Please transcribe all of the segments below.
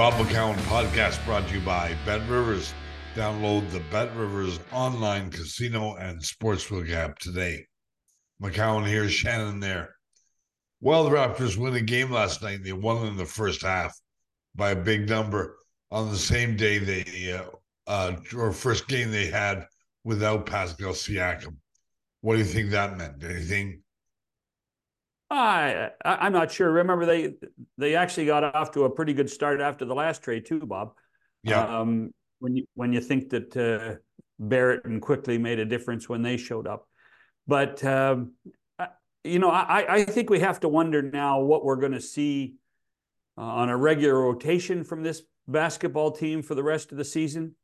Bob McCown podcast brought to you by BetRivers. Download the BetRivers online casino and sportsbook app today. McCown here, Shannon there. Well, the Raptors win a game last night. They won in the first half by a big number on the same day they, uh, uh, or first game they had without Pascal Siakam. What do you think that meant? Anything? I, I am not sure. Remember they they actually got off to a pretty good start after the last trade too, Bob. Yeah. Um, when you when you think that uh, Barrett and Quickley made a difference when they showed up, but um, you know I I think we have to wonder now what we're going to see uh, on a regular rotation from this basketball team for the rest of the season,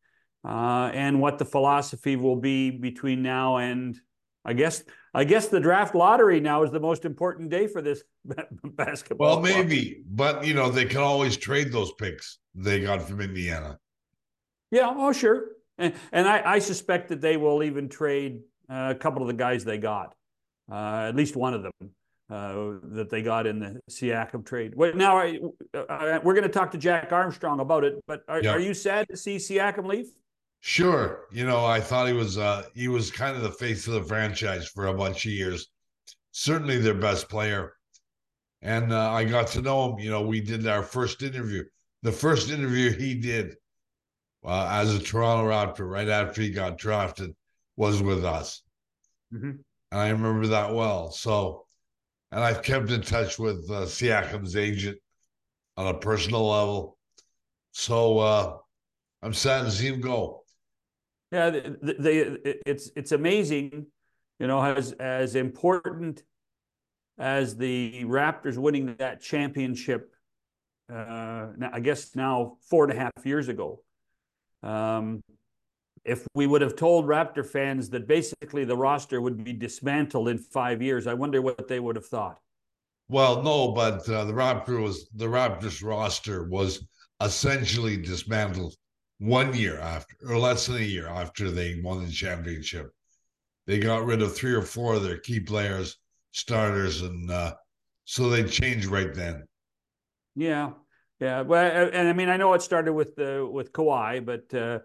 uh, and what the philosophy will be between now and I guess I guess the draft lottery now is the most important day for this basketball. Well, maybe, but you know they can always trade those picks they got from Indiana. Yeah, oh sure, and, and I, I suspect that they will even trade uh, a couple of the guys they got, uh, at least one of them uh, that they got in the Siakam trade. Well, now I, uh, we're going to talk to Jack Armstrong about it, but are, are you sad to see Siakam leave? Sure. You know, I thought he was uh he was kind of the face of the franchise for a bunch of years. Certainly their best player. And uh, I got to know him. You know, we did our first interview. The first interview he did uh, as a Toronto Raptor right after he got drafted was with us. Mm-hmm. And I remember that well. So, and I've kept in touch with uh, Siakam's agent on a personal level. So uh, I'm sad to see him go. Yeah, they, they, it's it's amazing, you know, as as important as the Raptors winning that championship. Uh, I guess now four and a half years ago. Um, if we would have told Raptor fans that basically the roster would be dismantled in five years, I wonder what they would have thought. Well, no, but uh, the Raptor was the Raptors roster was essentially dismantled one year after, or less than a year after they won the championship. They got rid of three or four of their key players, starters, and uh, so they changed right then. Yeah, yeah. Well, and I mean, I know it started with the with Kawhi, but uh,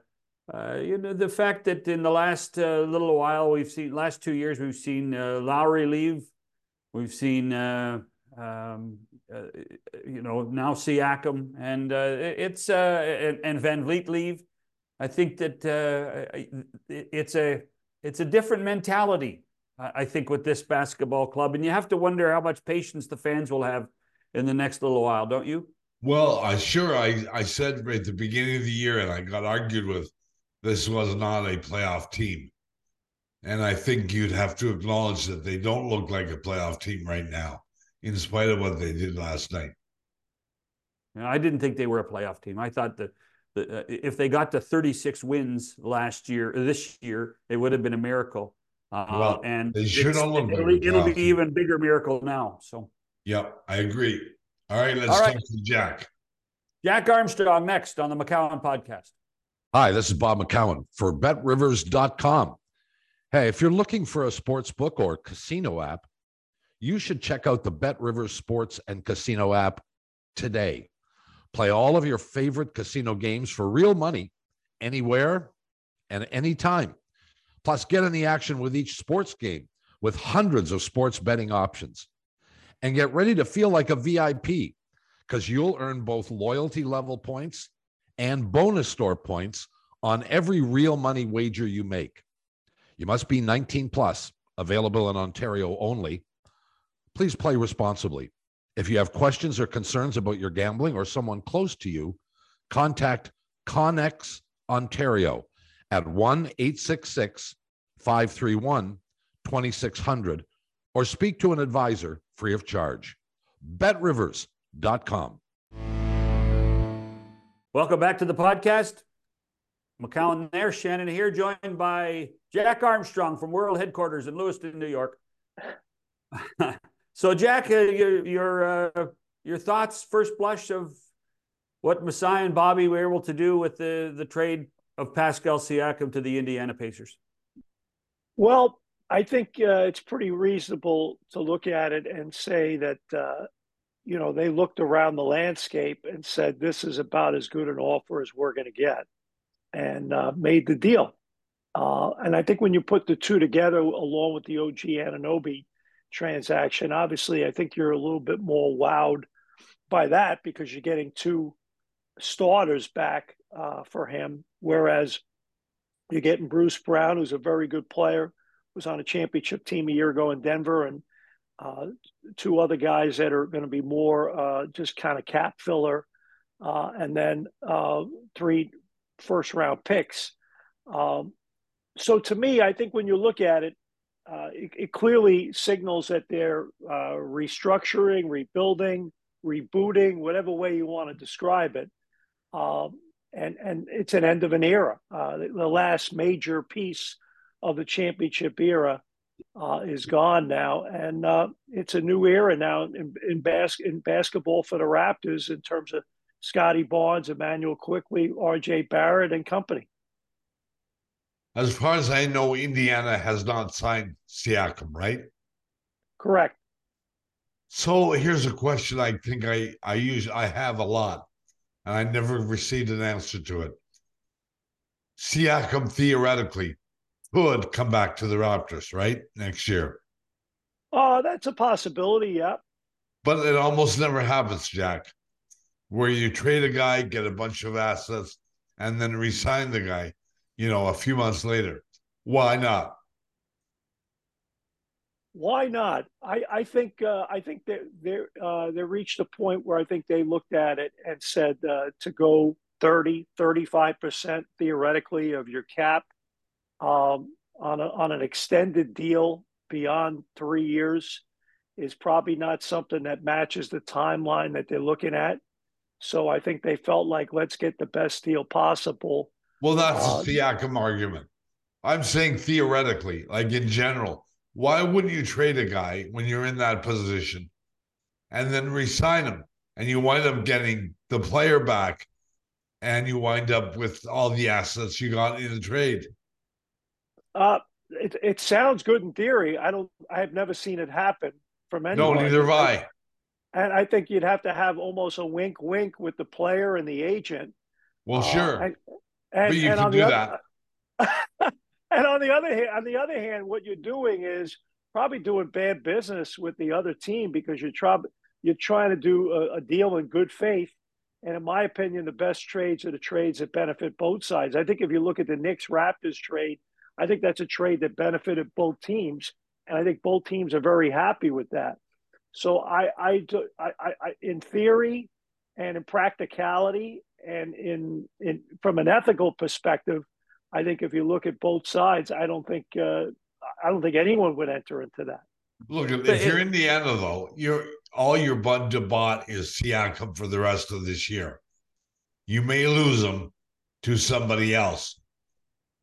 uh, you know the fact that in the last uh, little while we've seen last two years we've seen uh, Lowry leave, we've seen uh, um, uh, you know, now Siakam, and uh, it's uh, and, and, VanVleet leave. I think that it's a it's a different mentality. I think with this basketball club, and you have to wonder how much patience the fans will have in the next little while, don't you? Well, I sure I I said at the beginning of the year, and I got argued with. This was not a playoff team, and I think you'd have to acknowledge that they don't look like a playoff team right now in spite of what they did last night. I didn't think they were a playoff team. I thought that, that uh, if they got to 36 wins last year, this year, it would have been a miracle. Uh, well, and they should it'll, it'll be even bigger miracle now. So, yep, I agree. All right, let's All right. talk to Jack. Jack Armstrong next on the McCown podcast. Hi, this is Bob McCown for BetRivers.com. Hey, if you're looking for a sports book or casino app you should check out the BetRivers Sports and Casino app today. Play all of your favorite casino games for real money anywhere and anytime. Plus, get in the action with each sports game with hundreds of sports betting options. And get ready to feel like a VIP because you'll earn both loyalty level points and bonus store points on every real money wager you make. You must be 19 plus, available in Ontario only. Please play responsibly. If you have questions or concerns about your gambling or someone close to you, contact Connex Ontario at 1 866 531 2600 or speak to an advisor free of charge. BetRivers.com. Welcome back to the podcast. McCown there, Shannon here, joined by Jack Armstrong from World Headquarters in Lewiston, New York. So, Jack, uh, your your uh, your thoughts, first blush of what Masai and Bobby were able to do with the the trade of Pascal Siakam to the Indiana Pacers. Well, I think uh, it's pretty reasonable to look at it and say that uh, you know, they looked around the landscape and said, "This is about as good an offer as we're going to get," and uh, made the deal. Uh, and I think when you put the two together, along with the OG Anunoby transaction, obviously, I think you're a little bit more wowed by that because you're getting two starters back uh, for him, whereas you're getting Bruce Brown, who's a very good player, was on a championship team a year ago in Denver, and uh, two other guys that are going to be more uh, just kind of cap filler, uh, and then uh, three first round picks. Um, so to me, I think when you look at it, uh, it, it, clearly signals that they're uh, restructuring, rebuilding, rebooting, whatever way you want to describe it. Um, and and it's an end of an era. Uh, the, the, last major piece of the championship era uh, is gone now, and uh, it's a new era now in in, bas- in basketball for the Raptors in terms of Scottie Barnes, Immanuel Quickley, R.J. Barrett, and company. As far as I know, Indiana has not signed Siakam, right? Correct. So here's a question I think I I use I have a lot and I never received an answer to it. Siakam theoretically could come back to the Raptors, right? Next year. Oh, that's a possibility, yeah. But it almost never happens, Jack, where you trade a guy, get a bunch of assets, and then resign the guy, you know, a few months later. Why not? why not? I, I think uh, I think they they uh, they reached a point where I think they looked at it and said uh, to go 30, 35 percent theoretically of your cap um, on a, on an extended deal beyond three years is probably not something that matches the timeline that they're looking at. So I think they felt like let's get the best deal possible. Well, that's uh, the Siakam argument. I'm saying theoretically, like in general why wouldn't you trade a guy when you're in that position and then resign him? And you wind up getting the player back and you wind up with all the assets you got in the trade. Uh, it, it sounds good in theory. I don't, I have never seen it happen from anyone. No, neither have I. And I think you'd have to have almost a wink, wink with the player and the agent. Well, uh, sure. And, and, but you can do other, that. And on the other hand, on the other hand, what you're doing is probably doing bad business with the other team because you're trying you're trying to do a, a, deal in good faith. And in my opinion, the best trades are the trades that benefit both sides. I think if you look at the Knicks Raptors trade, I think that's a trade that benefited both teams, and I think both teams are very happy with that. So I, I, I, I in theory, and in practicality, and in in from an ethical perspective, I think if you look at both sides, I don't think uh, I don't think anyone would enter into that. Look, if it, you're Indiana though, you're all your bud to bot is Siakam for the rest of this year. You may lose him to somebody else.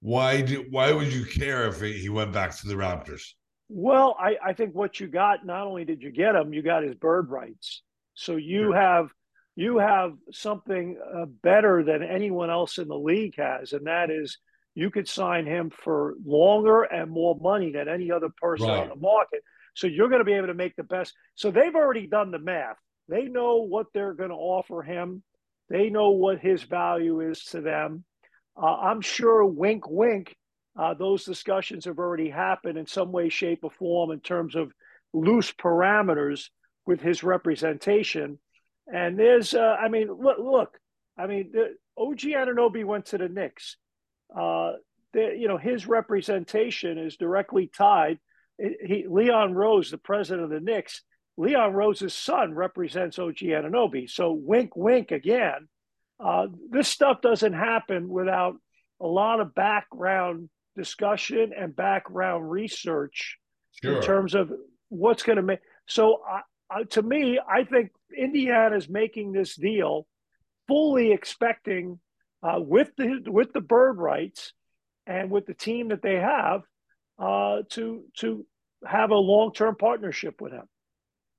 Why do why would you care if he went back to the Raptors? Well, I, I think what you got, not only did you get him, you got his bird rights. So you sure. have you have something uh, better than anyone else in the league has, and that is you could sign him for longer and more money than any other person right. on the market. So you're going to be able to make the best. So they've already done the math. They know what they're going to offer him. They know what his value is to them. Uh, I'm sure, wink, wink, uh, those discussions have already happened in some way, shape, or form in terms of loose parameters with his representation. And there's, uh, I mean, look, look, I mean, the, OG Anunoby went to the Knicks uh, the, you know, his representation is directly tied. He, Leon Rose, the president of the Knicks, Leon Rose's son represents OG Anunoby. So wink, wink again. Uh, this stuff doesn't happen without a lot of background discussion and background research sure. in terms of what's going to make. So uh, to me, I think Indiana is making this deal fully expecting uh, with the with the bird rights and with the team that they have uh, to to have a long term partnership with him.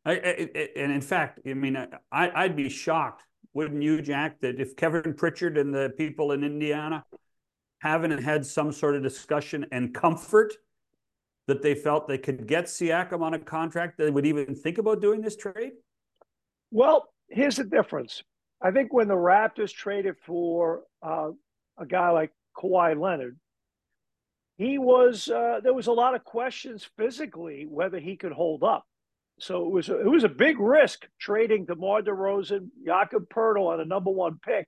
I, I, and in fact, I mean, I, I'd be shocked, wouldn't you, Jack, that if Kevin Pritchard and the people in Indiana haven't had some sort of discussion and comfort that they felt they could get Siakam on a contract, they would even think about doing this trade? Well, here's the difference. I think when the Raptors traded for uh, a guy like Kawhi Leonard, he was uh, there was a lot of questions physically whether he could hold up. So it was a, it was a big risk trading DeMar DeRozan, Jakob Poeltl on a number one pick,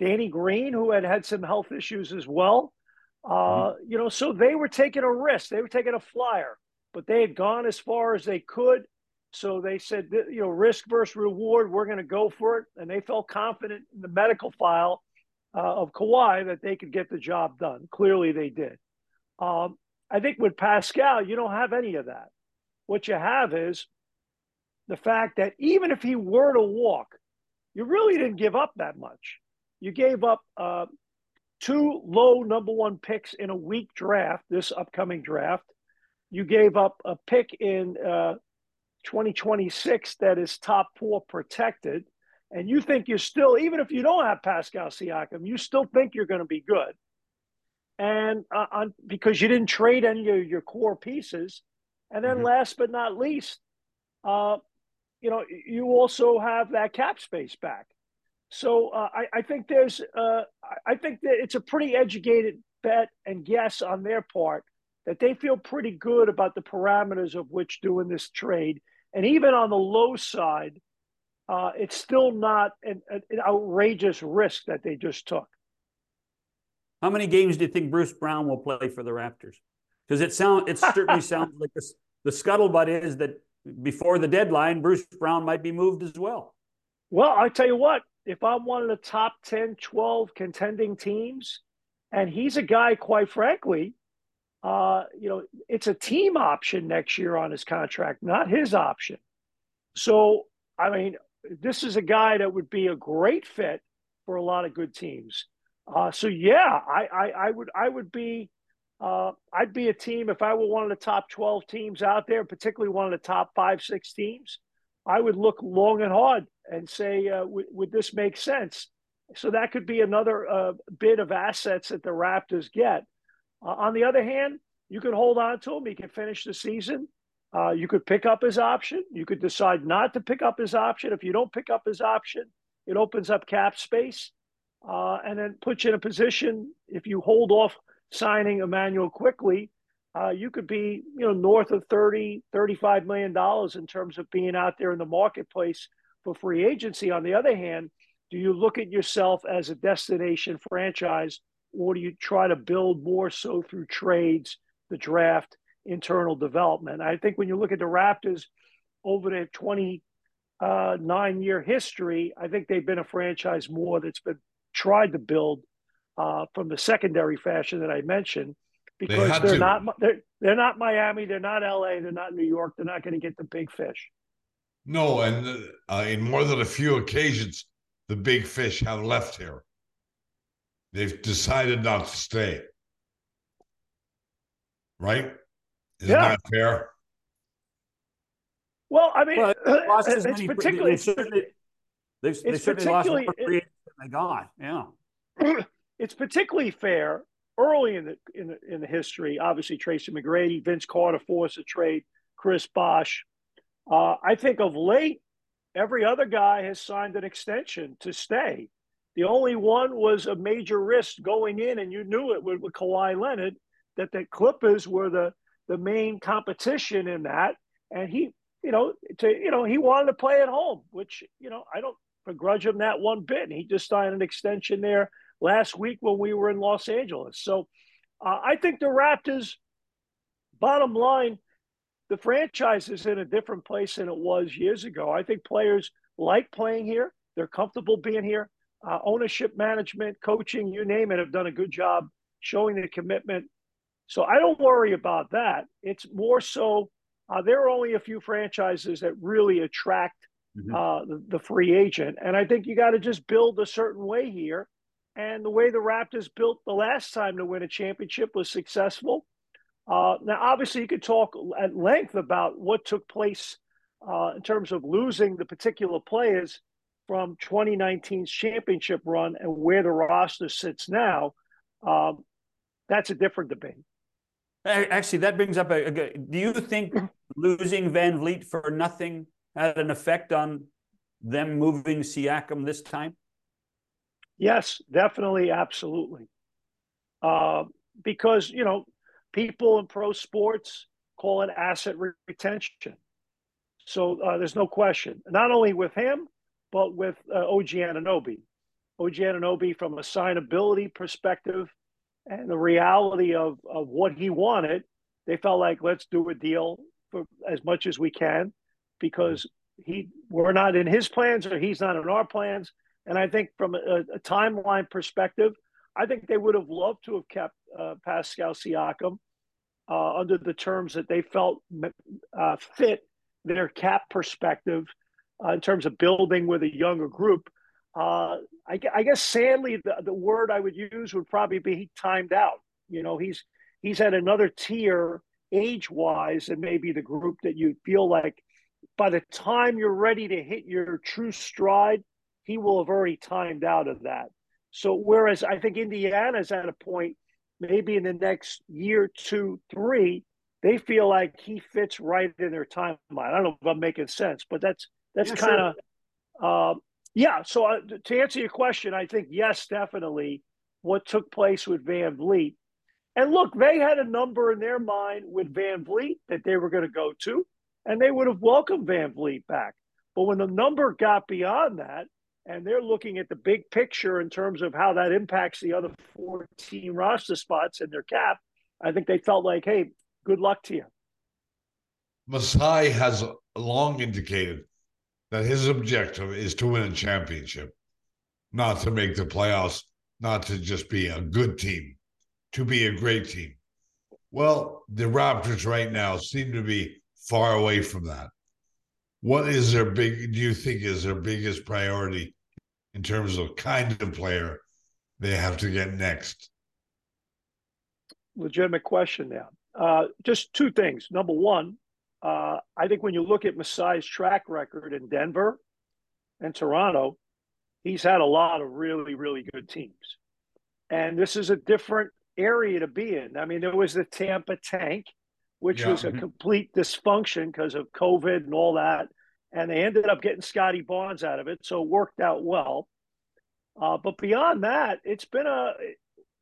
Danny Green who had had some health issues as well. Uh, mm-hmm. You know, so they were taking a risk. They were taking a flyer, but they had gone as far as they could. So they said, you know, risk versus reward. We're going to go for it, and they felt confident in the medical file uh, of Kawhi that they could get the job done. Clearly, they did. Um, I think with Pascal, you don't have any of that. What you have is the fact that even if he were to walk, you really didn't give up that much. You gave up uh, two low number one picks in a weak draft, this upcoming draft. You gave up a pick in uh, 2026 that is top four protected. And you think you're still, even if you don't have Pascal Siakam, you still think you're going to be good and uh, on, because you didn't trade any of your core pieces. And then, mm-hmm. last but not least, uh, you know, you also have that cap space back. So uh, I, I, think there's, uh, I think that it's a pretty educated bet and guess on their part that they feel pretty good about the parameters of which doing this trade. And even on the low side, uh, it's still not an, an outrageous risk that they just took. How many games do you think Bruce Brown will play for the Raptors? Because it sound it certainly sounds like this, the scuttlebutt is that before the deadline, Bruce Brown might be moved as well. Well, I tell you what, if I'm one of the top 10, 12 contending teams, and he's a guy, quite frankly, uh, you know, it's a team option next year on his contract, not his option. So, I mean, this is a guy that would be a great fit for a lot of good teams. Uh, so yeah, I, I, I would I would be uh, I'd be a team if I were one of the top twelve teams out there, particularly one of the top five six teams. I would look long and hard and say, uh, w- would this make sense? So that could be another uh, bit of assets that the Raptors get. Uh, on the other hand, you could hold on to him. He could finish the season. Uh, you could pick up his option. You could decide not to pick up his option. If you don't pick up his option, it opens up cap space uh, and then puts you in a position if you hold off signing Immanuel Quickley, uh, you could be you know north of 30 35 million dollars in terms of being out there in the marketplace for free agency on the other hand do you look at yourself as a destination franchise or do you try to build more so through trades the draft internal development i think when you look at the raptors over their 29 uh, year history i think they've been a franchise more that's been tried to build uh, from the secondary fashion that I mentioned because they are not they're, they're not Miami, they're not LA, they're not New York, they're not going to get the big fish. No, and uh, in more than a few occasions, the big fish have left here. They've decided not to stay. Right? Isn't yeah. that fair? Well, I mean, well, it's particularly. They've, they certainly lost more free they got. Yeah. it's particularly fair early in the, in the in the history. Obviously, Tracy McGrady, Vince Carter forced a trade, Chris Bosh. Uh, I think of late, every other guy has signed an extension to stay. The only one was a major risk going in, and you knew it with, with Kawhi Leonard that the Clippers were the the main competition in that, and he, you know, to you know, he wanted to play at home, which you know, I don't begrudge him that one bit. And he just signed an extension there last week when we were in Los Angeles. So uh, I think the Raptors, bottom line, the franchise is in a different place than it was years ago. I think players like playing here. They're comfortable being here. Uh, ownership, management, coaching, you name it, have done a good job showing the commitment. So I don't worry about that. It's more so uh, there are only a few franchises that really attract mm-hmm. uh, the, the, free agent. And I think you got to just build a certain way here. And the way the Raptors built the last time to win a championship was successful. Uh, now, obviously, you could talk at length about what took place uh, in terms of losing the particular players from 2019's championship run and where the roster sits now. Um, that's a different debate. Actually, that brings up a, a. Do you think losing VanVleet for nothing had an effect on them moving Siakam this time? Yes, definitely, absolutely. Uh, because you know, people in pro sports call it asset retention. So uh, there's no question. Not only with him, but with uh, OG Anunoby. OG Anunoby, from a signability perspective and the reality of, of what he wanted, they felt like let's do a deal for as much as we can because he we're not in his plans or he's not in our plans. And I think from a, a timeline perspective, I think they would have loved to have kept uh, Pascal Siakam uh, under the terms that they felt uh, fit their cap perspective uh, in terms of building with a younger group. Uh, I, I, guess sadly, the, the word I would use would probably be he timed out. You know, he's he's at another tier age wise and maybe the group that you feel like by the time you're ready to hit your true stride, he will have already timed out of that. So whereas I think Indiana's at a point, maybe in the next year, two, three, they feel like he fits right in their timeline. I don't know if I'm making sense, but that's that's yeah, kind of sure. um, yeah. So uh, to answer your question, I think yes, definitely. What took place with VanVleet, and look, they had a number in their mind with VanVleet that they were going to go to, and they would have welcomed VanVleet back. But when the number got beyond that, and they're looking at the big picture in terms of how that impacts the other 14 roster spots in their cap, I think they felt like, hey, good luck to you. Masai has long indicated that his objective is to win a championship, not to make the playoffs, not to just be a good team, to be a great team. Well, the Raptors right now seem to be far away from that. What is their big, do you think is their biggest priority in terms of kind of player they have to get next? Legitimate question now. Uh, just two things. Number one, uh, I think when you look at Masai's track record in Denver and Toronto, he's had a lot of really, really good teams. And this is a different area to be in. I mean, there was the Tampa tank, which yeah. was a mm-hmm. complete dysfunction because of COVID and all that. And they ended up getting Scottie Barnes out of it. So it worked out well. Uh, but beyond that, it's been a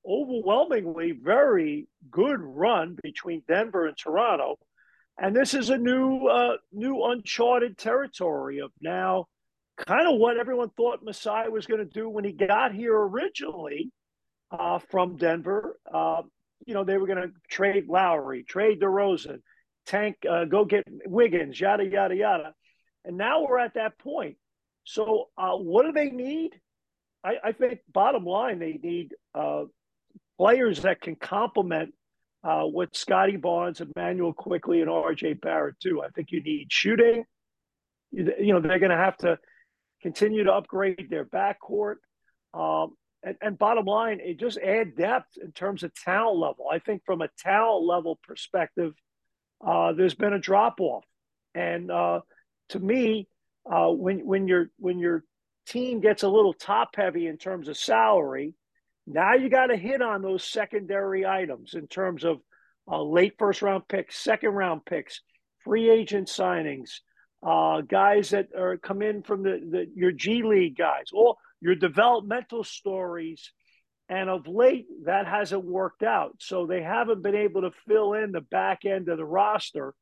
overwhelmingly very good run between Denver and Toronto. And this is a new, uh, new uncharted territory of now kind of what everyone thought Masai was going to do when he got here originally uh, from Denver. Uh, you know, they were going to trade Lowry, trade DeRozan, tank, uh, go get Wiggins, yada, yada, yada. And now we're at that point. So, uh, what do they need? I, I, think, bottom line, they need uh, players that can complement uh, what Scottie Barnes, Immanuel Quickley, and RJ Barrett do. I think you need shooting. You, you know, they're going to have to continue to upgrade their backcourt. Um, and, and, bottom line, it just add depth in terms of talent level. I think from a talent level perspective, uh, there's been a drop off. And uh, to me, uh, when when your when your team gets a little top heavy in terms of salary, now you got to hit on those secondary items in terms of uh, late first round picks, second round picks, free agent signings, uh, guys that are come in from the, the your G League guys, all your developmental stories. And of late, that hasn't worked out. So they haven't been able to fill in the back end of the roster.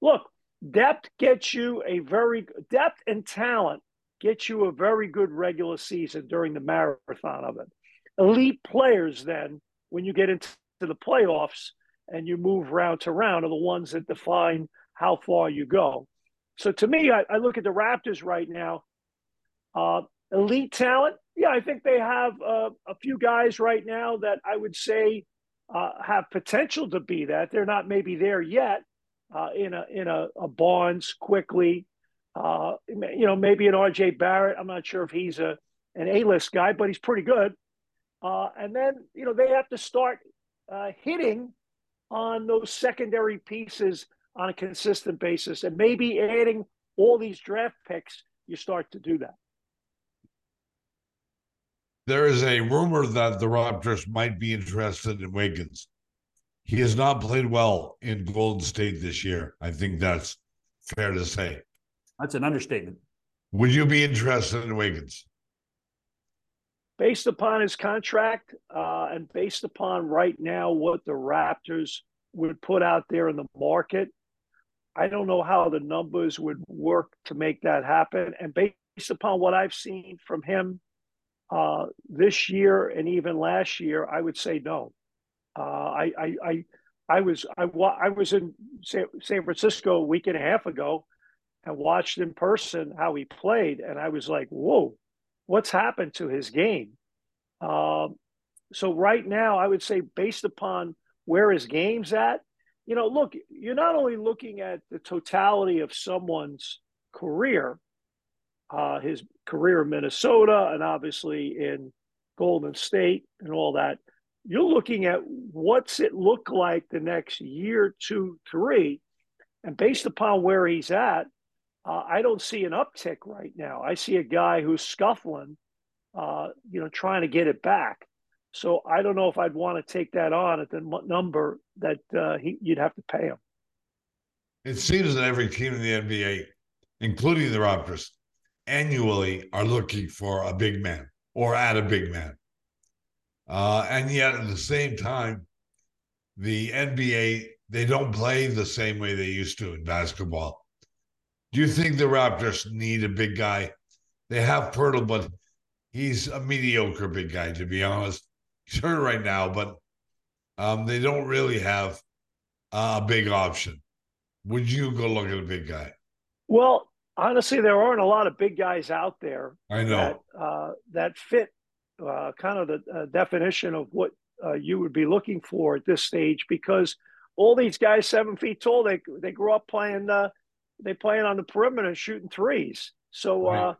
Look, depth gets you a very depth and talent gets you a very good regular season during the marathon of it elite players then when you get into the playoffs and you move round to round are the ones that define how far you go. So to me, I, I look at the Raptors right now. Uh, elite talent, yeah, I think they have uh, a few guys right now that I would say uh, have potential to be that. They're not maybe there yet. Uh, in a in a, a Barnes Quickley, uh, you know, maybe an RJ Barrett. I'm not sure if he's a an A list guy, but he's pretty good. Uh, and then, you know, they have to start uh, hitting on those secondary pieces on a consistent basis. And maybe adding all these draft picks, you start to do that. There is a rumor that the Raptors might be interested in Wiggins. He has not played well in Golden State this year. I think that's fair to say. That's an understatement. Would you be interested in Wiggins? Based upon his contract uh, and based upon right now what the Raptors would put out there in the market, I don't know how the numbers would work to make that happen. And based upon what I've seen from him uh, this year and even last year, I would say no. Uh, I, I, I, I was I, I was in San, San Francisco a week and a half ago and watched in person how he played, and I was like, "Whoa, what's happened to his game?" Um, so right now, I would say based upon where his game's at, you know, look, you're not only looking at the totality of someone's career, uh, his career in Minnesota, and obviously in Golden State and all that. You're looking at what's it look like the next year, two, three, and based upon where he's at, uh, I don't see an uptick right now. I see a guy who's scuffling, uh, you know, trying to get it back. So I don't know if I'd want to take that on at the number that uh, he, you'd have to pay him. It seems that every team in the NBA, including the Raptors, annually are looking for a big man or at a big man. Uh, and yet at the same time, the NBA, they don't play the same way they used to in basketball. Do you think the Raptors need a big guy? They have Poeltl, but he's a mediocre big guy, to be honest. He's hurt right now, but um, they don't really have a big option. Would you go look at a big guy? Well, honestly, there aren't a lot of big guys out there. I know that, uh, that fit uh, kind of the uh, definition of what uh, you would be looking for at this stage because all these guys seven feet tall they they grew up playing uh, they playing on the perimeter shooting threes. So right. Uh,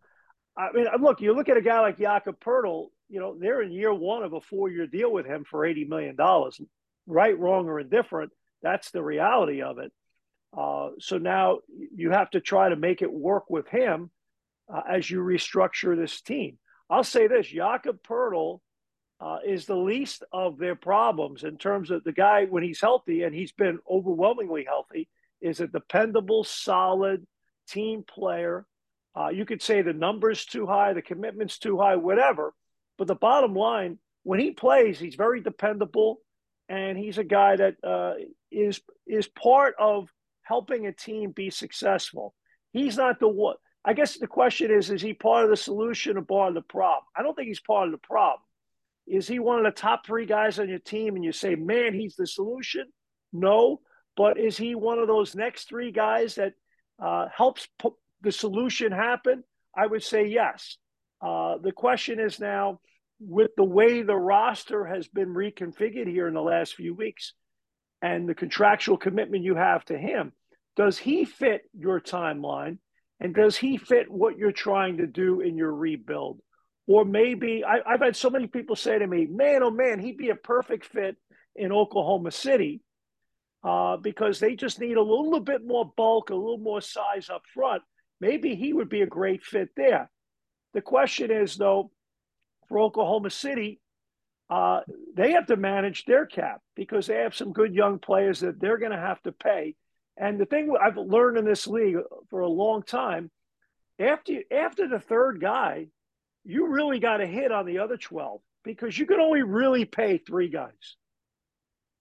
I mean, look, you look at a guy like Jakob Poeltl. You know, they're in year one of a four-year deal with him for eighty million dollars. Right, wrong, or indifferent, that's the reality of it. Uh, so now you have to try to make it work with him uh, as you restructure this team. I'll say this: Jakob Poeltl uh, is the least of their problems in terms of the guy when he's healthy, and he's been overwhelmingly healthy. Is a dependable, solid team player. Uh, you could say the numbers too high, the commitment's too high, whatever. But the bottom line, when he plays, he's very dependable, and he's a guy that uh, is is part of helping a team be successful. He's not the one. I guess the question is: Is he part of the solution or part of the problem? I don't think he's part of the problem. Is he one of the top three guys on your team, and you say, "Man, he's the solution"? No, but is he one of those next three guys that uh, helps the solution happen? I would say yes. Uh, the question is now, with the way the roster has been reconfigured here in the last few weeks, and the contractual commitment you have to him, does he fit your timeline? And does he fit what you're trying to do in your rebuild? Or maybe I, have had so many people say to me, man, oh man, he'd be a perfect fit in Oklahoma City uh, because they just need a little bit more bulk, a little more size up front. Maybe he would be a great fit there. The question is, though, for Oklahoma City, uh, they have to manage their cap because they have some good young players that they're going to have to pay. And the thing I've learned in this league for a long time, after after the third guy, you really got to hit on the other twelve because you can only really pay three guys.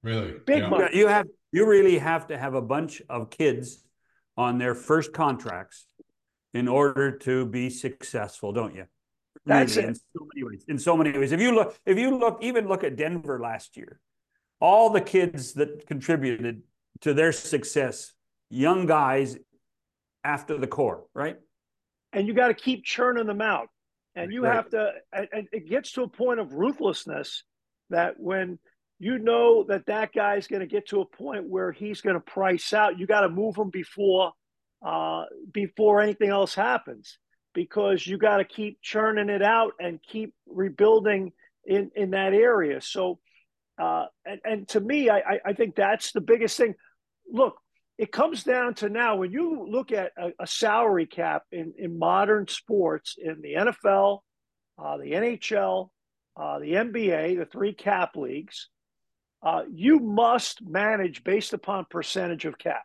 Really, big yeah. money. You have you really have to have a bunch of kids on their first contracts in order to be successful, don't you? That's really, it. In so many ways. In so many ways. If you look, if you look, even look at Denver last year, all the kids that contributed to their success, young guys after the core, right? And you got to keep churning them out. And you right. have to, and it gets to a point of ruthlessness that when you know that that guy's going to get to a point where he's going to price out, you got to move him before, uh, before anything else happens because you got to keep churning it out and keep rebuilding in in that area. So, uh, and, and to me, I, I think that's the biggest thing. Look, it comes down to now when you look at a, a salary cap in in modern sports in the NFL, uh, the NHL, uh, the NBA, the three cap leagues. Uh, you must manage based upon percentage of cap.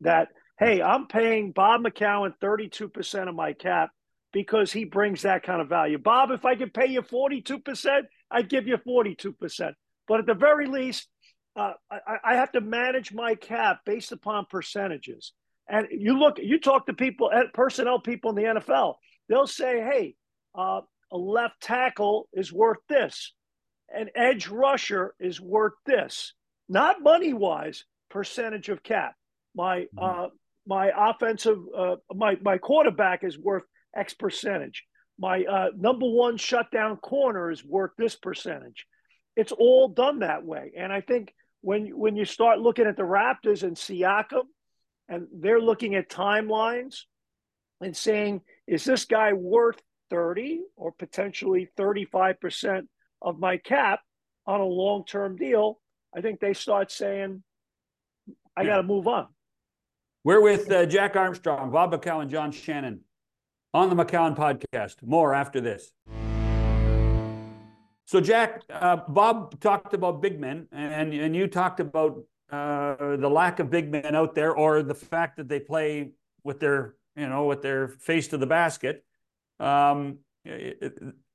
That hey, I'm paying Bob McCown 32% of my cap because he brings that kind of value. Bob, if I could pay you 42%, I'd give you 42%. But at the very least, uh, I, I, have to manage my cap based upon percentages. And you look, you talk to people, eh, personnel people in the NFL, they'll say, hey, uh, a left tackle is worth this, an edge rusher is worth this, not money wise, percentage of cap. My mm-hmm. uh, my offensive, uh, my my quarterback is worth X percentage. My uh, number one shutdown corner is worth this percentage. It's all done that way, and I think when when you start looking at the Raptors and Siakam, and they're looking at timelines and saying, is this guy worth 30 or potentially 35% of my cap on a long term deal? I think they start saying, I got to move on. We're with uh, Jack Armstrong, Bob McCown, John Shannon on the McCown podcast. More after this. So, Jack, uh, Bob talked about big men, and, and you talked about uh, the lack of big men out there, or the fact that they play with their, you know, with their face to the basket. Um,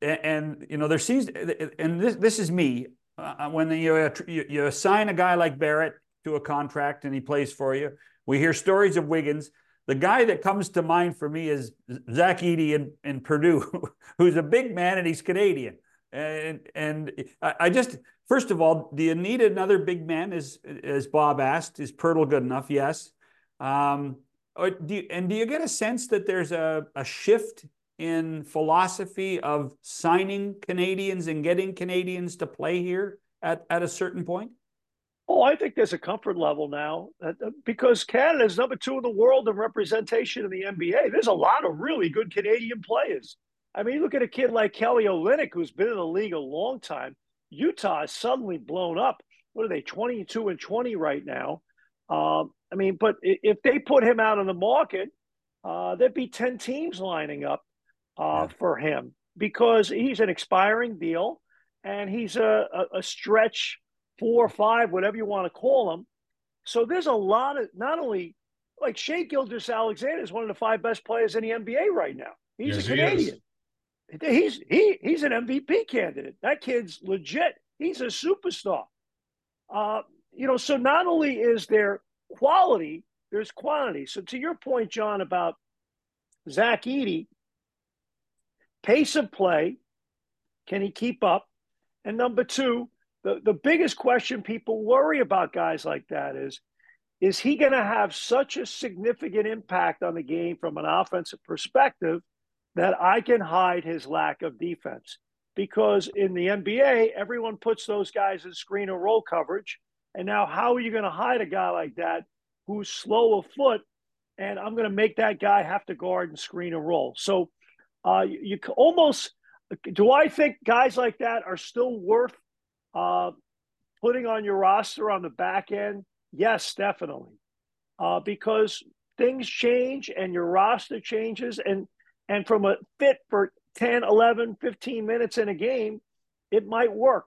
and you know, there seems, and this this is me. Uh, when you, you you assign a guy like Barrett to a contract and he plays for you, we hear stories of Wiggins. The guy that comes to mind for me is Zach Edey in, in Purdue, who's a big man and he's Canadian. And and I just first of all, do you need another big man? As as Bob asked, is Poeltl good enough? Yes. Um, do you, and do you get a sense that there's a, a shift in philosophy of signing Canadians and getting Canadians to play here at, at a certain point? Oh, I think there's a comfort level now uh, because Canada is number two in the world in representation in the NBA. There's a lot of really good Canadian players. I mean, look at a kid like Kelly Olynyk, who's been in the league a long time. Utah is suddenly blown up. What are they, 22 and 20 right now? Um, I mean, but if they put him out on the market, uh, there'd be 10 teams lining up uh, yeah. for him because he's an expiring deal and he's a, a, a stretch four or five, whatever you want to call him. So there's a lot of not only like Shai Gilgeous-Alexander is one of the five best players in the NBA right now. He's yes, a Canadian. He he's he he's an MVP candidate. That kid's legit. He's a superstar. Uh, you know, so not only is there quality, there's quantity. So to your point, John, about Zach Edey, pace of play, can he keep up? And number two, the, the biggest question people worry about guys like that is is he going to have such a significant impact on the game from an offensive perspective that I can hide his lack of defense? Because in the NBA, everyone puts those guys in screen or roll coverage. And now, how are you going to hide a guy like that who's slow of foot? And I'm going to make that guy have to guard and screen and roll. So uh, you, you almost do I think guys like that are still worth uh, putting on your roster on the back end, yes, definitely, uh, because things change and your roster changes, and and from a fit for 10, 11, 15 minutes in a game, it might work.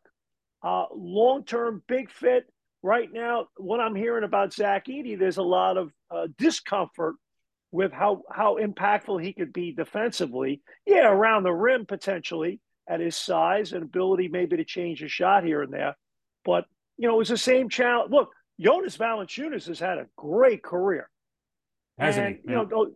Uh, Long term, big fit. Right now, what I'm hearing about Zach Edey, there's a lot of uh, discomfort with how how impactful he could be defensively. Yeah, around the rim potentially, at his size and ability maybe to change a shot here and there. But, you know, it was the same challenge. Look, Jonas Valanciunas has had a great career. Hasn't and, he? Yeah. You know,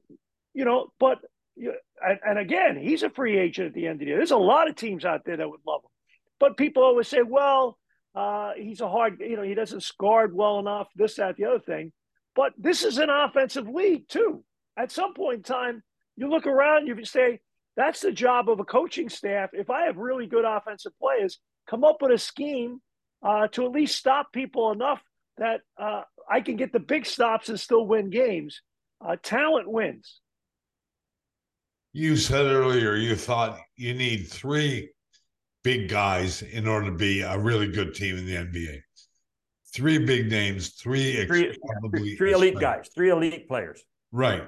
you know, but and, and again, he's a free agent at the end of the year. There's a lot of teams out there that would love him. But people always say, well, uh, he's a hard, you know, he doesn't guard well enough, this, that, the other thing. But this is an offensive league, too. At some point in time, you look around, you say, that's the job of a coaching staff. If I have really good offensive players, come up with a scheme uh, to at least stop people enough that uh, I can get the big stops and still win games. Uh, talent wins. You said earlier you thought you need three big guys in order to be a really good team in the NBA. Three big names, three three, three elite guys, three elite players. Right.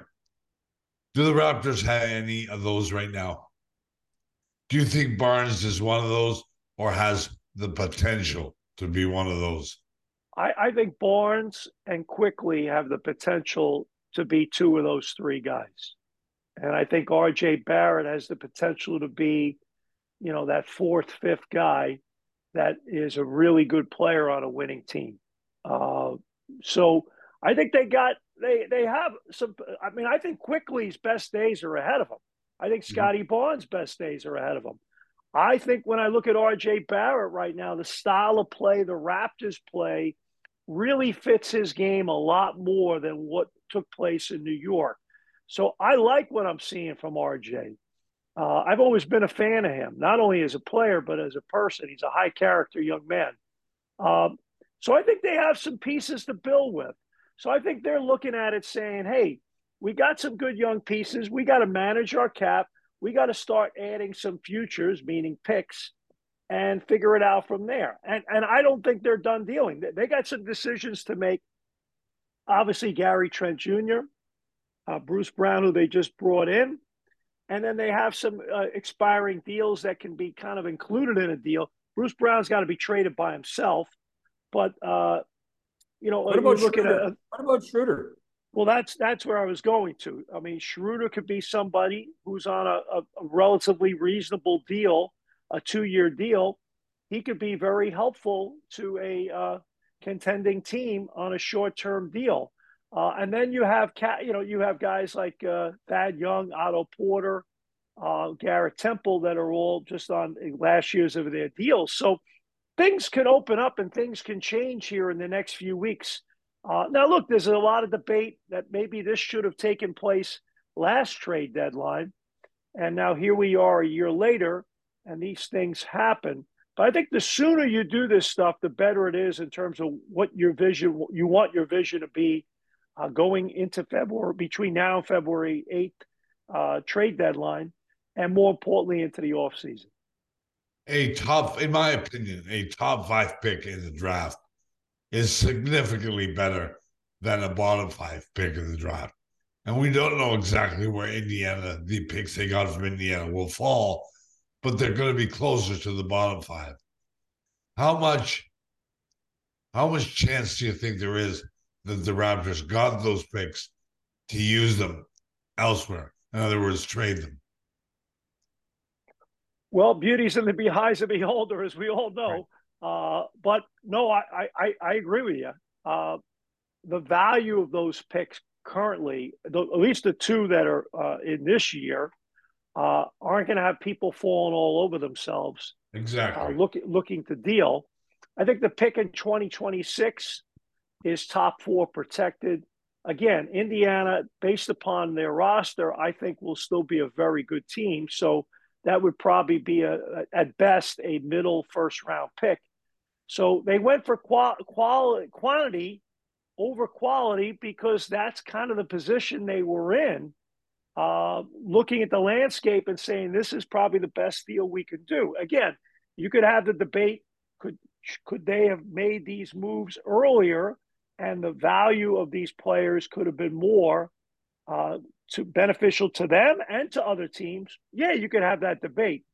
Do the Raptors have any of those right now? Do you think Barnes is one of those or has the potential to be one of those? I, I think Barnes and Quickley have the potential to be two of those three guys. And I think RJ Barrett has the potential to be, you know, that fourth, fifth guy that is a really good player on a winning team. Uh, so I think they got they they have some. I mean, I think Quickley's best days are ahead of him. I think mm-hmm. Scottie Barnes' best days are ahead of him. I think when I look at RJ Barrett right now, the style of play, the Raptors play, really fits his game a lot more than what took place in New York. So I like what I'm seeing from RJ. Uh, I've always been a fan of him, not only as a player, but as a person. He's a high character young man. Um, so I think they have some pieces to build with. So I think they're looking at it saying, hey, we got some good young pieces. We got to manage our cap. We got to start adding some futures, meaning picks, and figure it out from there. And and I don't think they're done dealing. They got some decisions to make. Obviously, Gary Trent Jr., uh, Bruce Brown, who they just brought in, and then they have some uh, expiring deals that can be kind of included in a deal. Bruce Brown's got to be traded by himself, but uh, you know, what about looking at what about Schroeder? Well, that's that's where I was going to. I mean, Schroeder could be somebody who's on a, a, a relatively reasonable deal, a two-year deal. He could be very helpful to a uh, contending team on a short-term deal. Uh, and then you have cat, you know you have guys like uh, Thad Young, Otto Porter, uh, Garrett Temple that are all just on last year's of their deals. So things can open up and things can change here in the next few weeks. Uh, now, look, there's a lot of debate that maybe this should have taken place last trade deadline. And now here we are a year later, and these things happen. But I think the sooner you do this stuff, the better it is in terms of what your vision, you want your vision to be uh, going into February, between now and February 8th uh, trade deadline, and more importantly, into the offseason. A top, in my opinion, a top five pick in the draft is significantly better than a bottom five pick in the draft. And we don't know exactly where Indiana, the picks they got from Indiana, will fall, but they're going to be closer to the bottom five. How much, how much chance do you think there is that the Raptors got those picks to use them elsewhere? In other words, trade them. Well, beauty's in the eyes of the beholder, as we all know. Right. Uh, but no, I, I, I agree with you. Uh, the value of those picks currently, the, at least the two that are uh, in this year, uh, aren't going to have people falling all over themselves. Exactly. Uh, look, looking to deal. I think the pick in 2026 is top four protected. Again, Indiana, based upon their roster, I think will still be a very good team. So that would probably be a, at best a middle first round pick. So they went for qual- quality, quantity over quality because that's kind of the position they were in, uh, looking at the landscape and saying this is probably the best deal we can do. Again, you could have the debate: could could they have made these moves earlier, and the value of these players could have been more uh, to beneficial to them and to other teams? Yeah, you could have that debate,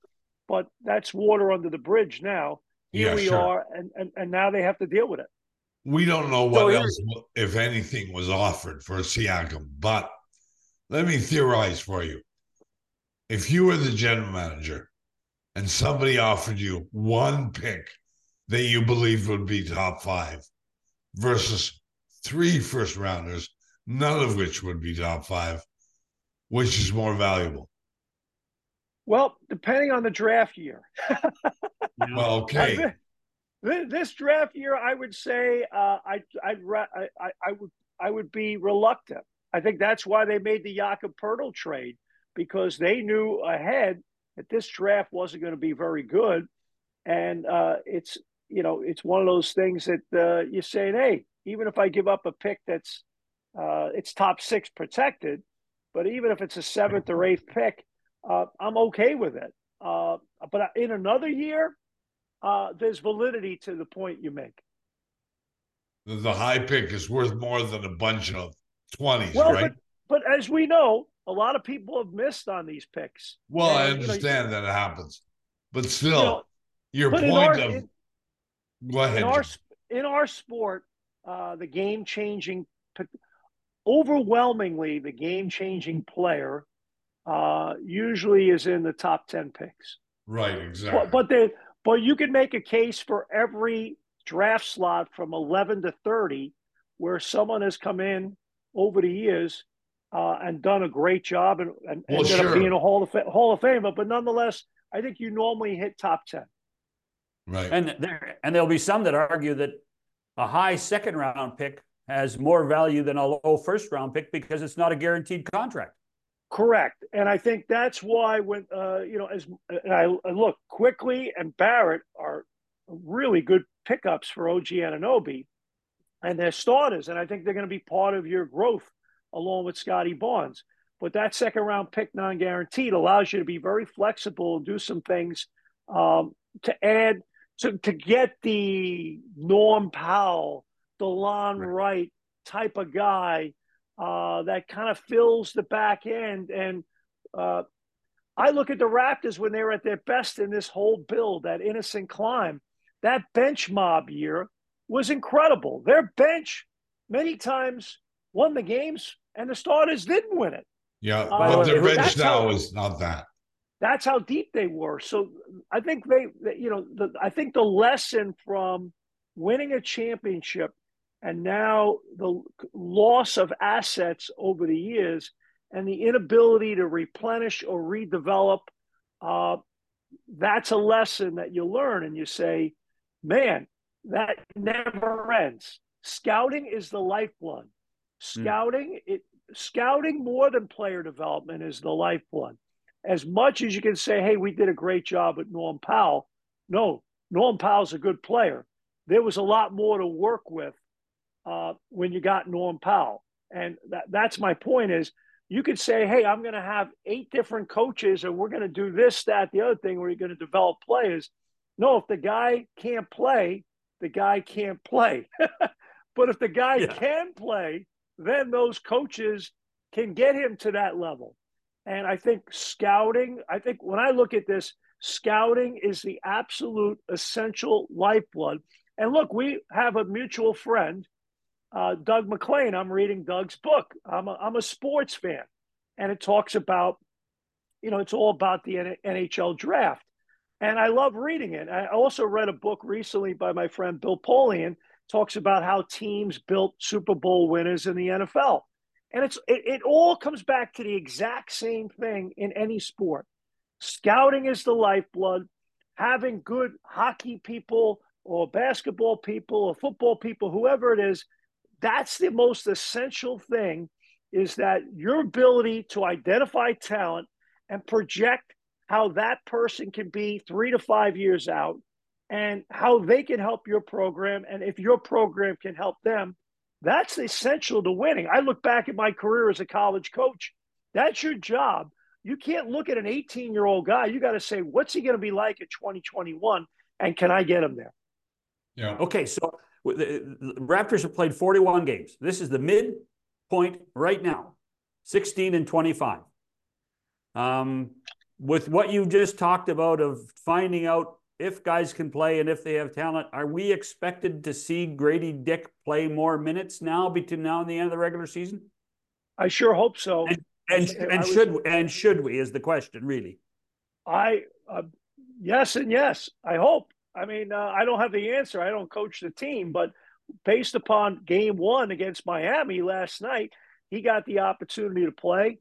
but that's water under the bridge now here yeah, we sure. are, and, and and now they have to deal with it. We don't know what so else, if anything, was offered for Siakam, but let me theorize for you. If you were the general manager and somebody offered you one pick that you believed would be top five versus three first rounders, none of which would be top five, which is more valuable? Well, depending on the draft year. well, okay. This draft year, I would say uh, I, I'd, I, I would I would be reluctant. I think that's why they made the Jakob Poeltl trade because they knew ahead that this draft wasn't going to be very good, and uh, it's you know it's one of those things that uh, you're saying, hey, even if I give up a pick that's uh, it's top six protected, but even if it's a seventh or eighth pick, uh, I'm okay with it. Uh, but in another year, uh, there's validity to the point you make. The high pick is worth more than a bunch of 20s, well, right? But, but as we know, a lot of people have missed on these picks. Well, and, I understand you know, that it happens, but still, you know, your point our, of in, go ahead. In our, in our sport, uh, the game changing, overwhelmingly, the game changing player uh, usually is in the top 10 picks. Right, exactly. But, but they, but you can make a case for every draft slot from 11 to 30 where someone has come in over the years uh, and done a great job and, and Well, ended sure. up being a Hall of, Fa- Hall of Famer. But nonetheless, I think you normally hit top 10. right. And there and there'll be some that argue that a high second round pick has more value than a low first round pick because it's not a guaranteed contract. Correct, and I think that's why when uh, you know, as I, I look Quickley and Barrett are really good pickups for OG Anunoby, and they're starters, and I think they're going to be part of your growth along with Scottie Barnes. But that second round pick, non guaranteed, allows you to be very flexible and do some things um, to add to to get the Norm Powell, Delon Wright type of guy uh, that kind of fills the back end. And uh, I look at the Raptors when they were at their best in this whole build, that innocent climb. That bench mob year was incredible. Their bench many times won the games, and the starters didn't win it. yeah, uh, but their bench now how- is not that. That's how deep they were. So I think they, they- you know, the, I think the lesson from winning a championship and now the loss of assets over the years and the inability to replenish or redevelop, uh, that's a lesson that you learn and you say, man, that never ends. Scouting is the lifeblood. Scouting, it scouting more than player development is the lifeblood. As much as you can say, hey, we did a great job with Norm Powell. No, Norm Powell's a good player. There was a lot more to work with uh, when you got Norm Powell. And that, that's my point is you could say, hey, I'm going to have eight different coaches and we're going to do this, that, the other thing where you're going to develop players. No, if the guy can't play, the guy can't play. but if the guy Yeah. can play, then those coaches can get him to that level. And I think scouting, I think when I look at this, scouting is the absolute essential lifeblood. And look, we have a mutual friend, uh, Doug MacLean. I'm reading Doug's book. I'm a, I'm a sports fan, and it talks about, you know, it's all about the NHL draft. And I love reading it. I also read a book recently by my friend Bill Polian, talks about how teams built Super Bowl winners in the NFL. And it's it, it all comes back to the exact same thing in any sport. Scouting is the lifeblood. Having good hockey people or basketball people or football people, whoever it is, that's the most essential thing is that your ability to identify talent and project how that person can be three to five years out and how they can help your program. And if your program can help them that's essential to winning. I look back at my career as a college coach. That's your job. You can't look at an 18 year old guy. You got to say what's he going to be like in 2021 and can i get him there? Yeah. Okay, so w- the the Raptors have played 41 games. This is the midpoint right now, 16 and 25. Um, with what you just talked about of finding out if guys can play and if they have talent, are we expected to see Gradey Dick play more minutes now between now and the end of the regular season? i sure hope so And and, and was- should and should we is the question really? I uh, yes and yes. I hope. I mean, uh, I don't have the answer. I don't coach the team, but based upon game one against Miami last night, he got the opportunity to play.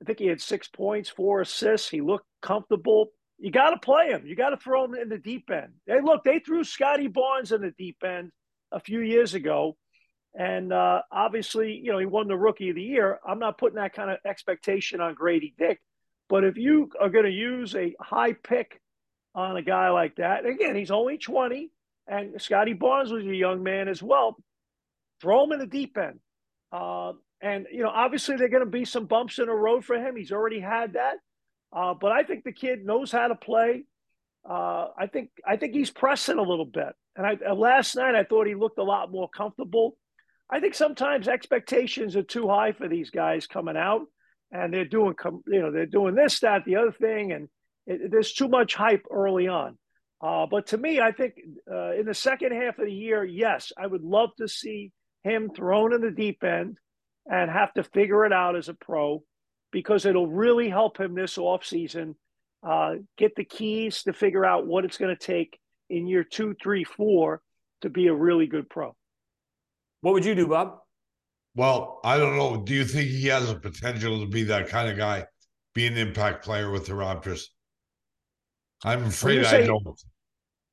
I think he had six points, four assists. He looked comfortable. You got to play him. You got to throw him in the deep end. Hey, look, they threw Scottie Barnes in the deep end a few years ago. And uh, obviously, you know, he won the rookie of the year. I'm not putting that kind of expectation on Gradey Dick. But if you are going to use a high pick on a guy like that, again, he's only 20, and Scottie Barnes was a young man as well. Throw him in the deep end. Uh, and, you know, obviously there are going to be some bumps in the road for him. He's already had that. Uh, but I think the kid knows how to play. Uh, I think I think he's pressing a little bit. And I, uh, last night I thought he looked a lot more comfortable. I think sometimes expectations are too high for these guys coming out and they're doing you know they're doing this that the other thing and it, there's too much hype early on uh, but to me i think uh, in the second half of the year yes i would love to see him thrown in the deep end and have to figure it out as a pro because it'll really help him this offseason uh, get the keys to figure out what it's going to take in year two, three, four to be a really good pro. What would you do, Bob? Well, I don't know. Do you think he has a potential to be that kind of guy, be an impact player with the Raptors? I'm afraid say, I don't.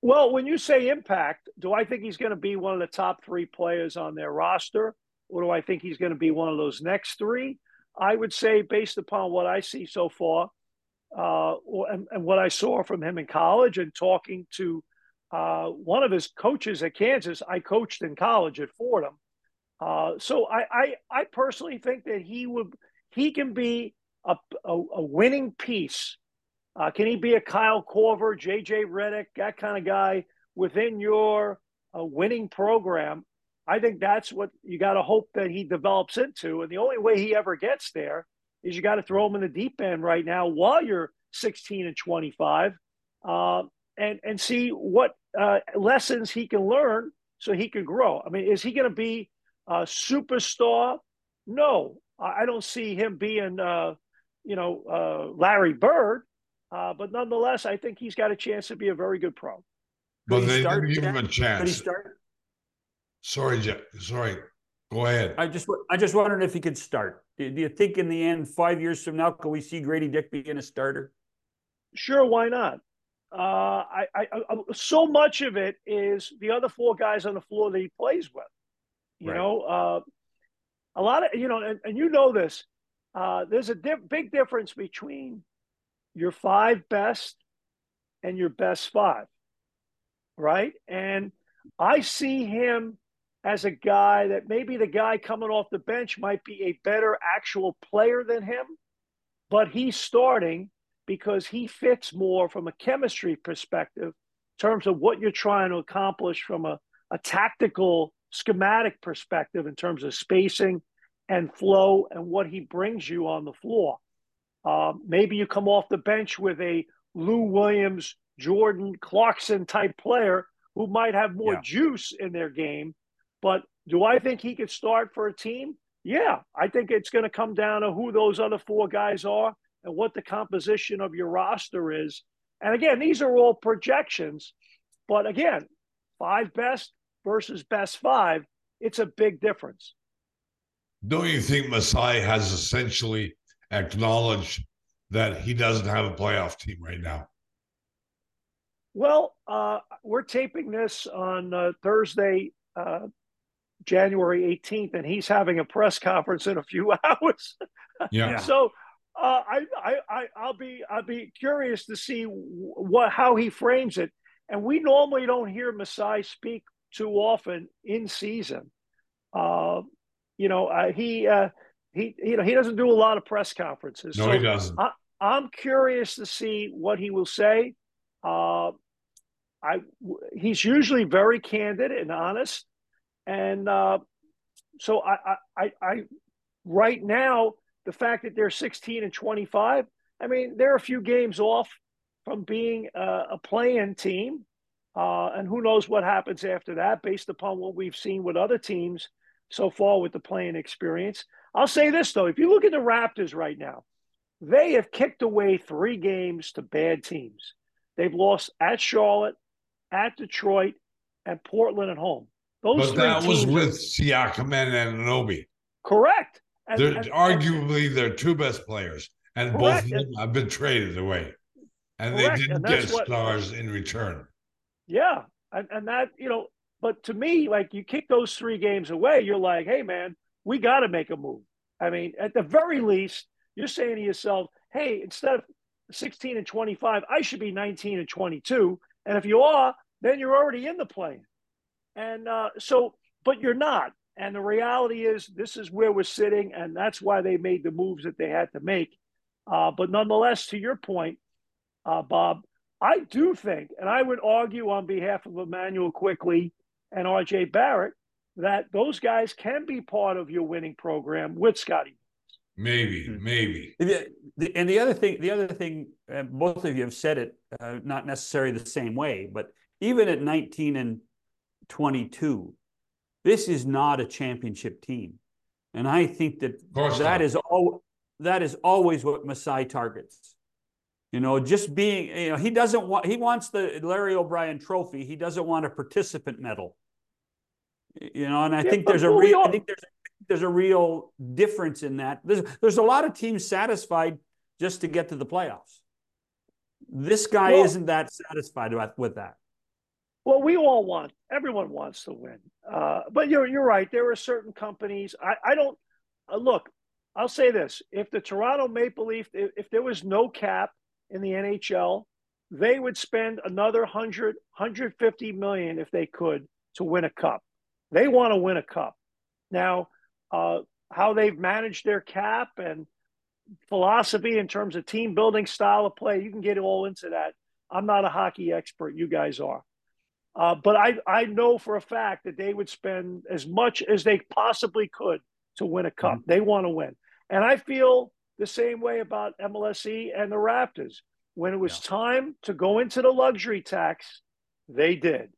Well, when you say impact, do I think he's going to be one of the top three players on their roster? Or do I think he's going to be one of those next three? I would say, based upon what I see so far, uh, and, and, what I saw from him in college and talking to uh, one of his coaches at Kansas, I coached in college at Fordham. Uh, so I, I, I, personally think that he would he can be a, a, a winning piece. Uh, can he be a Kyle Korver, JJ Redick, that kind of guy within your uh, winning program? I think that's what you got to hope that he develops into. And the only way he ever gets there is you got to throw him in the deep end right now while you're 16 and 25, uh, and and see what uh, lessons he can learn so he can grow. I mean, is he going to be a superstar? No, I don't see him being, uh, you know, uh, Larry Bird. Uh, but nonetheless, I think he's got a chance to be a very good pro. But they didn't give him a chance. Could he start? Sorry, Jeff. Sorry. Go ahead. I just I just wondered if he could start. Do, do you think in the end, five years from now, can we see Gradey Dick being a starter? Sure, why not? Uh, I, I, I, so much of it is the other four guys on the floor that he plays with. You right. know, uh, a lot of you know, and, and you know this. Uh, there's a di- big difference between your five best and your best five, right? And I see him as a guy that maybe the guy coming off the bench might be a better actual player than him, but he's starting because he fits more from a chemistry perspective in terms of what you're trying to accomplish from a, a tactical schematic perspective in terms of spacing and flow and what he brings you on the floor. Um, maybe you come off the bench with a Lou Williams, Jordan Clarkson type player who might have more yeah. juice in their game but do I think he could start for a team? Yeah, I think it's going to come down to who those other four guys are and what the composition of your roster is. And again, these are all projections. But again, five best versus best five, it's a big difference. Don't you think Masai has essentially acknowledged that he doesn't have a playoff team right now? Well, uh, we're taping this on uh, Thursday, uh, January 18th, and he's having a press conference in a few hours. Yeah. so uh, I, I, I, I'll be, I'll be curious to see what how he frames it. And we normally don't hear Masai speak too often in season. Uh, you know, uh, he, uh, he, you know, he doesn't do a lot of press conferences. No, so he doesn't. I, I'm curious to see what he will say. Uh, I, he's usually very candid and honest. And uh, so I, I, I, right now, the fact that they're 16 and 25, I mean, they're a few games off from being a, a playing team. Uh, and who knows what happens after that based upon what we've seen with other teams so far with the playing experience. I'll say this, though if you look at the Raptors right now, they have kicked away three games to bad teams. They've lost at Charlotte, at Detroit, and Portland at home. Those but that was with Siakam and Anunoby. Correct. And, they're and, arguably and, their two best players, and correct. both of them have been traded away, and correct. they didn't get what, stars in return. Yeah, and, and that you know, but to me, like you kick those three games away, you're like, hey man, we got to make a move. I mean, at the very least, you're saying to yourself, hey, instead of 16 and 25, I should be 19 and 22. And if you are, then you're already in the plane. And uh, so, but you're not. And the reality is, this is where we're sitting, and that's why they made the moves that they had to make. Uh, but nonetheless, to your point, uh, Bob, I do think, and I would argue on behalf of Immanuel Quickley and RJ Barrett, that those guys can be part of your winning program with Scottie. Maybe, hmm. maybe. and the other thing, the other thing, uh, both of you have said it, uh, not necessarily the same way, but even at 19 and 22. This is not a championship team. And I think that that not. all that is always what Masai targets. You know, just being, you know, he doesn't want, he wants the Larry O'Brien trophy. He doesn't want a participant medal. You know, and I yeah, think there's a real, I think there's, there's a real difference in that. There's, there's a lot of teams satisfied just to get to the playoffs. This guy well, isn't that satisfied with that. Well, we all want, everyone wants to win. Uh, but you're, you're right. There are certain companies. I, I don't, uh, look, I'll say this. If the Toronto Maple Leaf, if, if there was no cap in the NHL, they would spend another 100, 150 million if they could to win a cup. They want to win a cup. Now, uh, how they've managed their cap and philosophy in terms of team building style of play, you can get all into that. I'm not a hockey expert. You guys are. Uh, but I, I know for a fact that they would spend as much as they possibly could to win a cup. Mm-hmm. They want to win. And I feel the same way about MLSE and the Raptors. When it was yeah. time to go into the luxury tax, they did.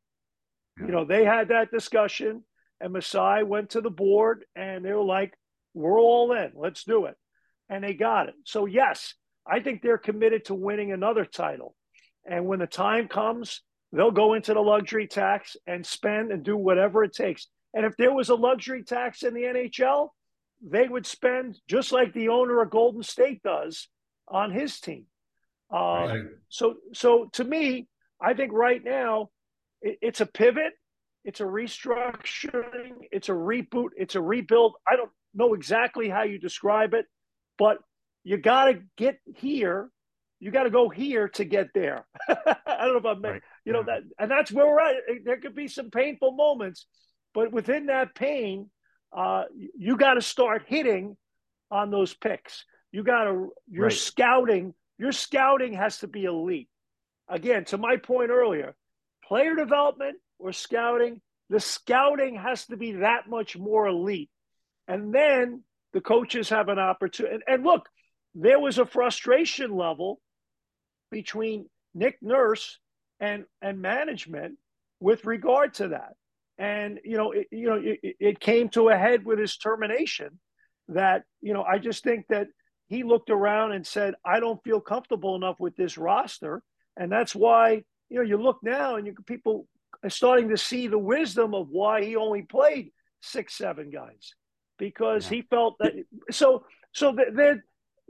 You know, they had that discussion, and Masai went to the board and they were like, we're all in, let's do it. And they got it. So, yes, I think they're committed to winning another title. And when the time comes, they'll go into the luxury tax and spend and do whatever it takes. And if there was a luxury tax in the NHL, they would spend just like the owner of Golden State does on his team. Uh, right. So, so to me, I think right now it, it's a pivot, it's a restructuring, it's a reboot, it's a rebuild. I don't know exactly how you describe it, but you got to get here. You got to go here to get there. I don't know if I'm, right. you know, that, and that's where we're at. There could be some painful moments, but within that pain, uh, you got to start hitting on those picks. You got to, your right. scouting, your scouting has to be elite. Again, to my point earlier, player development or scouting, the scouting has to be that much more elite. And then the coaches have an opportunity. And, and look, there was a frustration level between Nick Nurse and, and management with regard to that. And you know, it, you know, it, it came to a head with his termination. That you know, I just think that he looked around and said, "I don't feel comfortable enough with this roster," and that's why you know you look now and you people are starting to see the wisdom of why he only played six, seven guys because yeah. he felt that. So, so that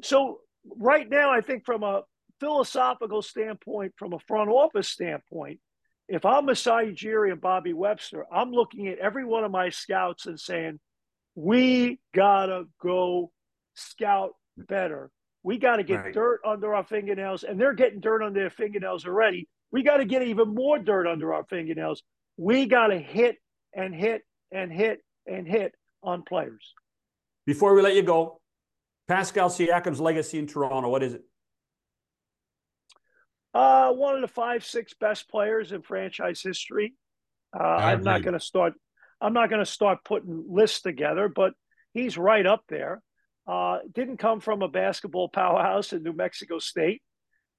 so right now, I think from a philosophical standpoint, from a front office standpoint, if I'm Masai Ujiri and Bobby Webster, I'm looking at every one of my scouts and saying, we gotta go scout better. We got to get right. dirt under our fingernails, and they're getting dirt under their fingernails already. We got to get even more dirt under our fingernails. We got to hit and hit and hit and hit on players. Before we let you go, Pascal Siakam's legacy in Toronto, what is it? Uh, one of the five, six best players in franchise history. Uh, I'm not going to start. I'm not going to start putting lists together, but he's right up there. Uh, didn't come from a basketball powerhouse in New Mexico State.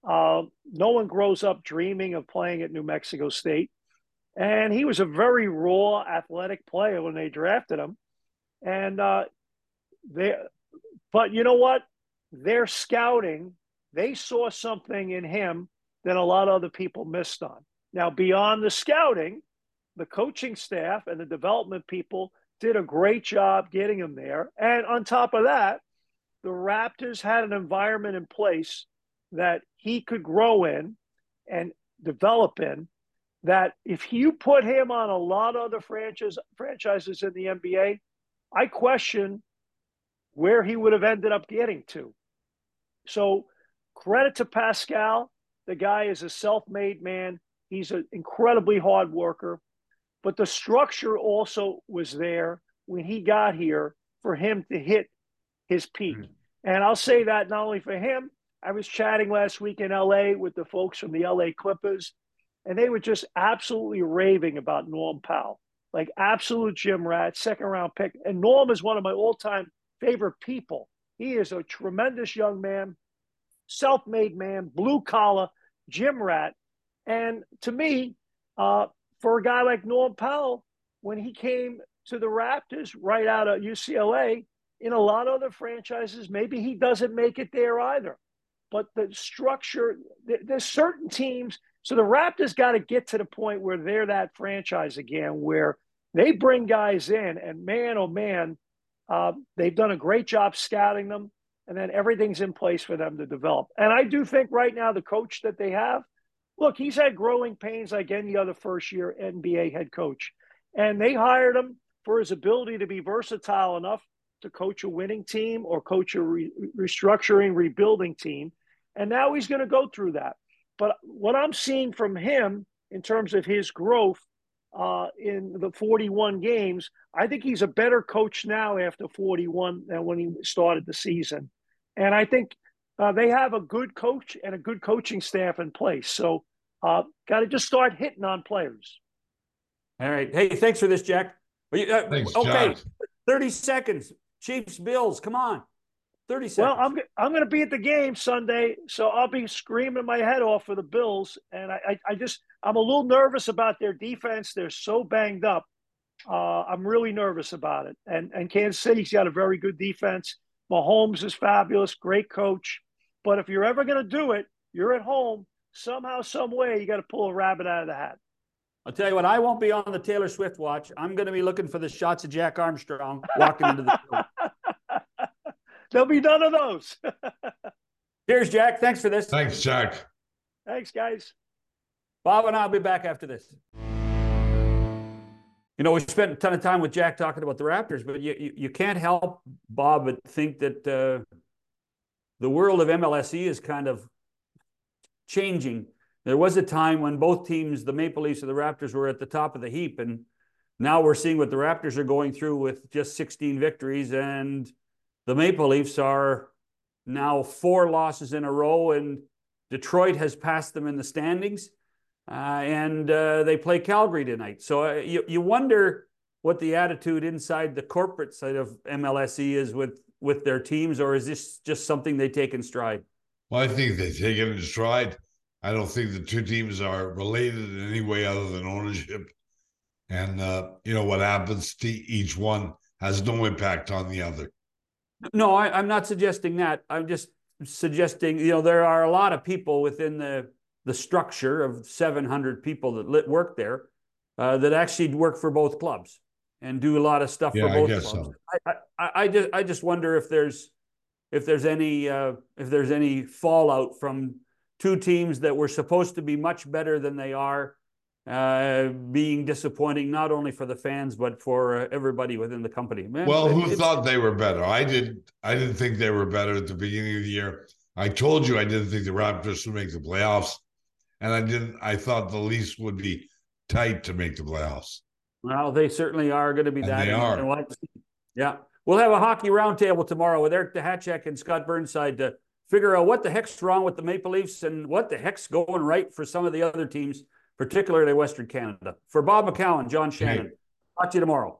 Uh, no one grows up dreaming of playing at New Mexico State, and he was a very raw, athletic player when they drafted him. And uh, they, but you know what? Their scouting, they saw something in him that a lot of other people missed on. Now, beyond the scouting, the coaching staff and the development people did a great job getting him there. And on top of that, the Raptors had an environment in place that he could grow in and develop in. That if you put him on a lot of other franchise, franchises in the NBA, I question where he would have ended up getting to. So, credit to Pascal. The guy is a self made man. He's an incredibly hard worker. But the structure also was there when he got here for him to hit his peak. Mm-hmm. And I'll say that not only for him, I was chatting last week in LA with the folks from the LA Clippers, and they were just absolutely raving about Norm Powell, like absolute gym rat, second round pick. And Norm is one of my all time favorite people. He is a tremendous young man, self made man, blue collar, gym rat. And to me, uh, for a guy like Norm Powell, when he came to the Raptors right out of UCLA, in a lot of other franchises, maybe he doesn't make it there either. But the structure, there's certain teams. So the Raptors got to get to the point where they're that franchise again, where they bring guys in, and man, oh man, uh, they've done a great job scouting them, and then everything's in place for them to develop. And I do think right now the coach that they have, look, he's had growing pains like any other first year NBA head coach. And they hired him for his ability to be versatile enough to coach a winning team or coach a re- restructuring, rebuilding team. And now he's going to go through that. But what I'm seeing from him in terms of his growth uh, in the 41 games, I think he's a better coach now after 41 than when he started the season. And I think uh, they have a good coach and a good coaching staff in place. So, uh, got to just start hitting on players. All right. Hey, thanks for this, Jack. Uh, thanks, okay, Jack. 30 seconds. Chiefs, Bills, come on. 30 seconds. Well, I'm, I'm going to be at the game Sunday, so I'll be screaming my head off for the Bills. And I, I, I just, I'm a little nervous about their defense. They're so banged up. Uh, I'm really nervous about it. And, and Kansas City's got a very good defense. Mahomes is fabulous, great coach. But if you're ever going to do it, you're at home. Somehow, some way, you got to pull a rabbit out of the hat. I'll tell you what, I won't be on the Taylor Swift watch. I'm going to be looking for the shots of Jack Armstrong walking into the field. There'll be none of those. Here's Jack. Thanks for this. Thanks, Jack. Thanks, guys. Bob and I'll be back after this. You know, we spent a ton of time with Jack talking about the Raptors, but you, you, you can't help, Bob, but think that uh, the world of MLSE is kind of changing. There was a time when both teams, the Maple Leafs and the Raptors, were at the top of the heap. And now we're seeing what the Raptors are going through with just 16 victories. And the Maple Leafs are now four losses in a row, and Detroit has passed them in the standings. Uh, and uh, they play Calgary tonight. So uh, you, you wonder what the attitude inside the corporate side of MLSE is with, with their teams, or is this just something they take in stride? Well, I think they take it in stride. I don't think the two teams are related in any way other than ownership. And, uh, you know, what happens to each one has no impact on the other. No, I, I'm not suggesting that. I'm just suggesting, you know, there are a lot of people within the the structure of 700 people that lit, work there uh, that actually work for both clubs and do a lot of stuff yeah, for both I guess clubs. So. I, I, I, just I just wonder if there's if there's any uh, if there's any fallout from two teams that were supposed to be much better than they are uh, being disappointing not only for the fans but for uh, everybody within the company. Man, well, who thought they were better? I didn't. I didn't think they were better at the beginning of the year. I told you I didn't think the Raptors would make the playoffs, and I didn't. I thought the Leafs would be tight to make the playoffs. Well, they certainly are going to be and that. They are. Yeah, we'll have a hockey roundtable tomorrow with Eric Duhatschek and Scott Burnside to figure out what the heck's wrong with the Maple Leafs and what the heck's going right for some of the other teams particularly Western Canada. For Bob McCowan, John Shannon, talk to you tomorrow.